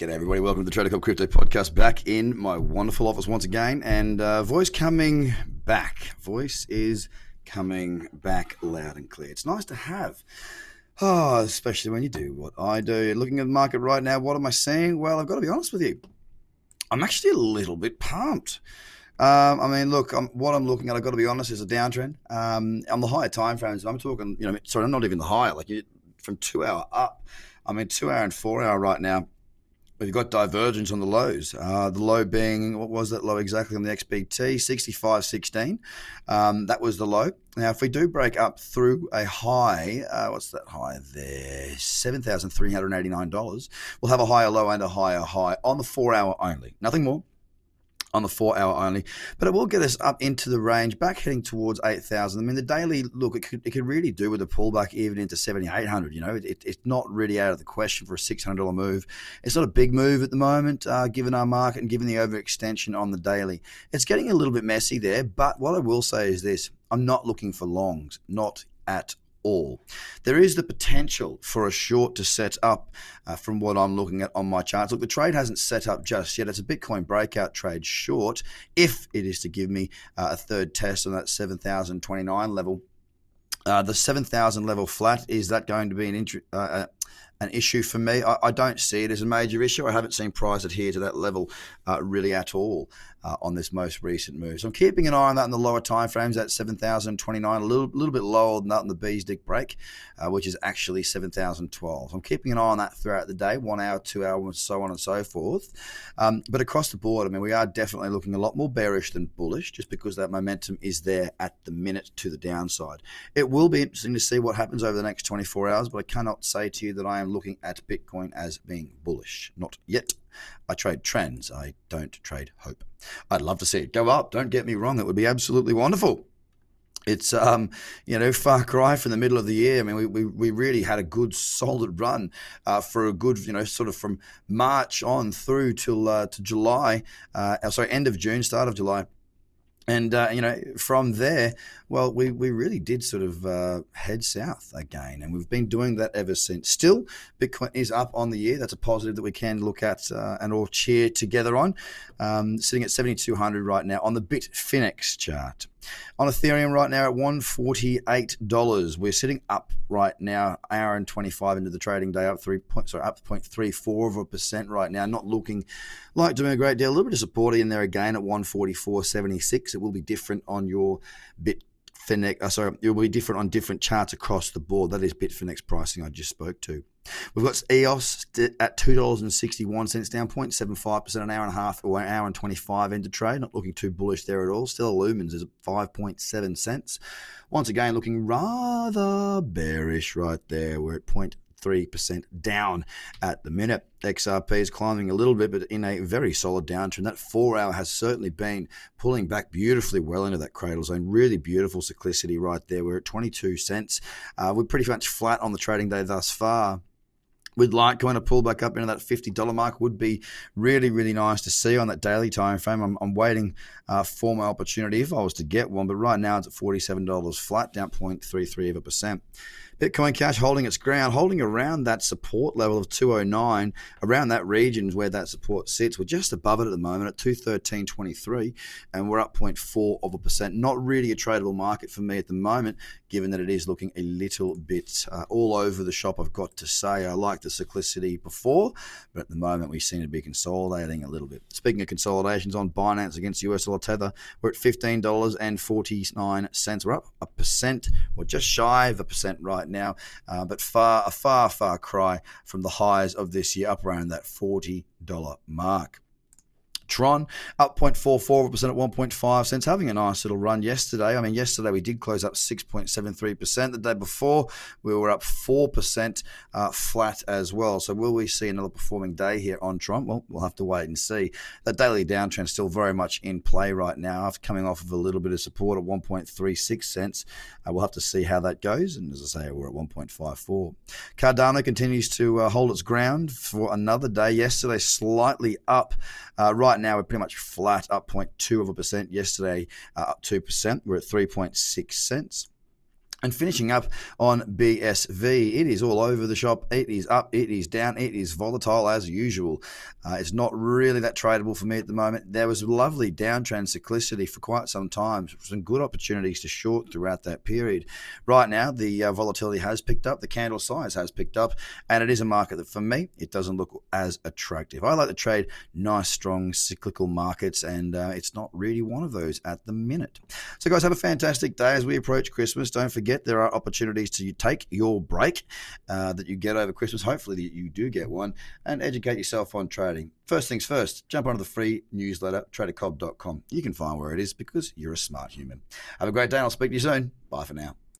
G'day, everybody. Welcome to the Trader Cobb Crypto Podcast. Back in my wonderful office once again, and uh, voice coming back. Voice is coming back loud and clear. It's nice to have. Oh, especially when you do what I do. Looking at the market right now, what am I seeing? Well, I've got to be honest with you. I'm actually a little bit pumped. Um, I mean, look, I'm, what I'm looking at, I've got to be honest, is a downtrend. Um, on the higher time frames, I'm talking, you know, sorry, I'm not even the higher, like from two hour up. I mean, two hour and four hour right now We've got divergence on the lows. Uh, the low being, what was that low exactly on the XBT? 65.16. Um, that was the low. Now, if we do break up through a high, uh, what's that high there? $7,389. We'll have a higher low and a higher high on the four hour only. Nothing more on the four hour only, but it will get us up into the range, back heading towards 8,000. I mean, the daily look, it could, it could really do with a pullback even into 7,800. You know, it, it's not really out of the question for a $600 move. It's not a big move at the moment, uh, given our market and given the overextension on the daily. It's getting a little bit messy there, but what I will say is this I'm not looking for longs, not at all. There is the potential for a short to set up uh, from what I'm looking at on my charts. Look, the trade hasn't set up just yet. It's a Bitcoin breakout trade short if it is to give me uh, a third test on that 7,029 level. Uh, the 7,000 level flat, is that going to be an, int- uh, uh, an issue for me? I, I, don't see it as a major issue. I haven't seen price adhere to that level uh, really at all uh, on this most recent move. So I'm keeping an eye on that in the lower time frames at 7,029, a little, little bit lower than that in the Beesdick break, uh, which is actually 7,012. So I'm keeping an eye on that throughout the day, one hour, two hours, so on and so forth. Um, but across the board, I mean, we are definitely looking a lot more bearish than bullish just because that momentum is there at the minute to the downside. It will be interesting to see what happens over the next 24 hours, but I cannot say to you that I am looking at Bitcoin as being bullish. Not yet. I trade trends. I don't trade hope. I'd love to see it go up. Don't get me wrong. It would be absolutely wonderful. It's um, you know, far cry from the middle of the year. I mean, we, we, we really had a good solid run uh, for a good, you know, sort of from March on through till uh, to July. Uh, sorry, end of June, start of July and uh, you know, from there, well, we, we really did sort of uh, head south again, and we've been doing that ever since. Still, Bitcoin is up on the year. That's a positive that we can look at uh, and all cheer together on. Um, sitting at 7,200 right now on the Bitfinex chart. On Ethereum right now at $148. We're sitting up right now, hour and 25 into the trading day, up three point, sorry, up 0.34 of a percent right now. Not looking like doing a great deal. A little bit of support in there again at 144.76. It will be different on your bit Bitfinex, uh, sorry, it will be different on different charts across the board. That is Bitfinex pricing I just spoke to. We've got EOS at two dollars and sixty one cents, down 0.75 percent, an hour and a half or an hour and twenty five into trade. Not looking too bullish there at all. Still, Lumens is at five point seven cents. Once again, looking rather bearish right there. We're at point 3% down at the minute. XRP is climbing a little bit, but in a very solid downtrend. That four hour has certainly been pulling back beautifully well into that cradle zone. Really beautiful cyclicity right there. We're at 22 cents. Uh, we're pretty much flat on the trading day thus far with Litecoin to pull back up into that $50 mark would be really, really nice to see on that daily time frame. I'm, I'm waiting uh, for my opportunity if I was to get one, but right now it's at $47 flat, down 0.33 of a percent. Bitcoin Cash holding its ground, holding around that support level of 209, around that region is where that support sits. We're just above it at the moment at 213.23, and we're up 0.4 of a percent. Not really a tradable market for me at the moment, given that it is looking a little bit uh, all over the shop. I've got to say, I like the cyclicity before, but at the moment we seem to be consolidating a little bit. Speaking of consolidations on Binance against US dollar tether, we're at $15.49. We're up a percent, or just shy of a percent right now, uh, but far a far far cry from the highs of this year, up around that forty dollar mark. Tron up 0.44% at 1.5 cents, having a nice little run yesterday. I mean, yesterday we did close up 6.73%. The day before we were up 4% uh, flat as well. So will we see another performing day here on Tron? Well, we'll have to wait and see. The daily downtrend still very much in play right now after coming off of a little bit of support at 1.36 cents. Uh, we'll have to see how that goes. And as I say, we're at 1.54. Cardano continues to uh, hold its ground for another day. Yesterday, slightly up. Uh, right now we're pretty much flat, up 0.2 of a percent. Yesterday, uh, up 2%. We're at 3.6 cents. And finishing up on BSV, it is all over the shop. It is up, it is down, it is volatile as usual. Uh, it's not really that tradable for me at the moment. There was lovely downtrend cyclicity for quite some time, some good opportunities to short throughout that period. Right now, the uh, volatility has picked up, the candle size has picked up, and it is a market that for me, it doesn't look as attractive. I like to trade nice, strong cyclical markets, and uh, it's not really one of those at the minute. So, guys, have a fantastic day as we approach Christmas. Don't forget forget there are opportunities to take your break uh, that you get over Christmas. Hopefully, you do get one and educate yourself on trading. First things first, jump onto the free newsletter, tradercobb.com. You can find where it is because you're a smart human. Have a great day and I'll speak to you soon. Bye for now.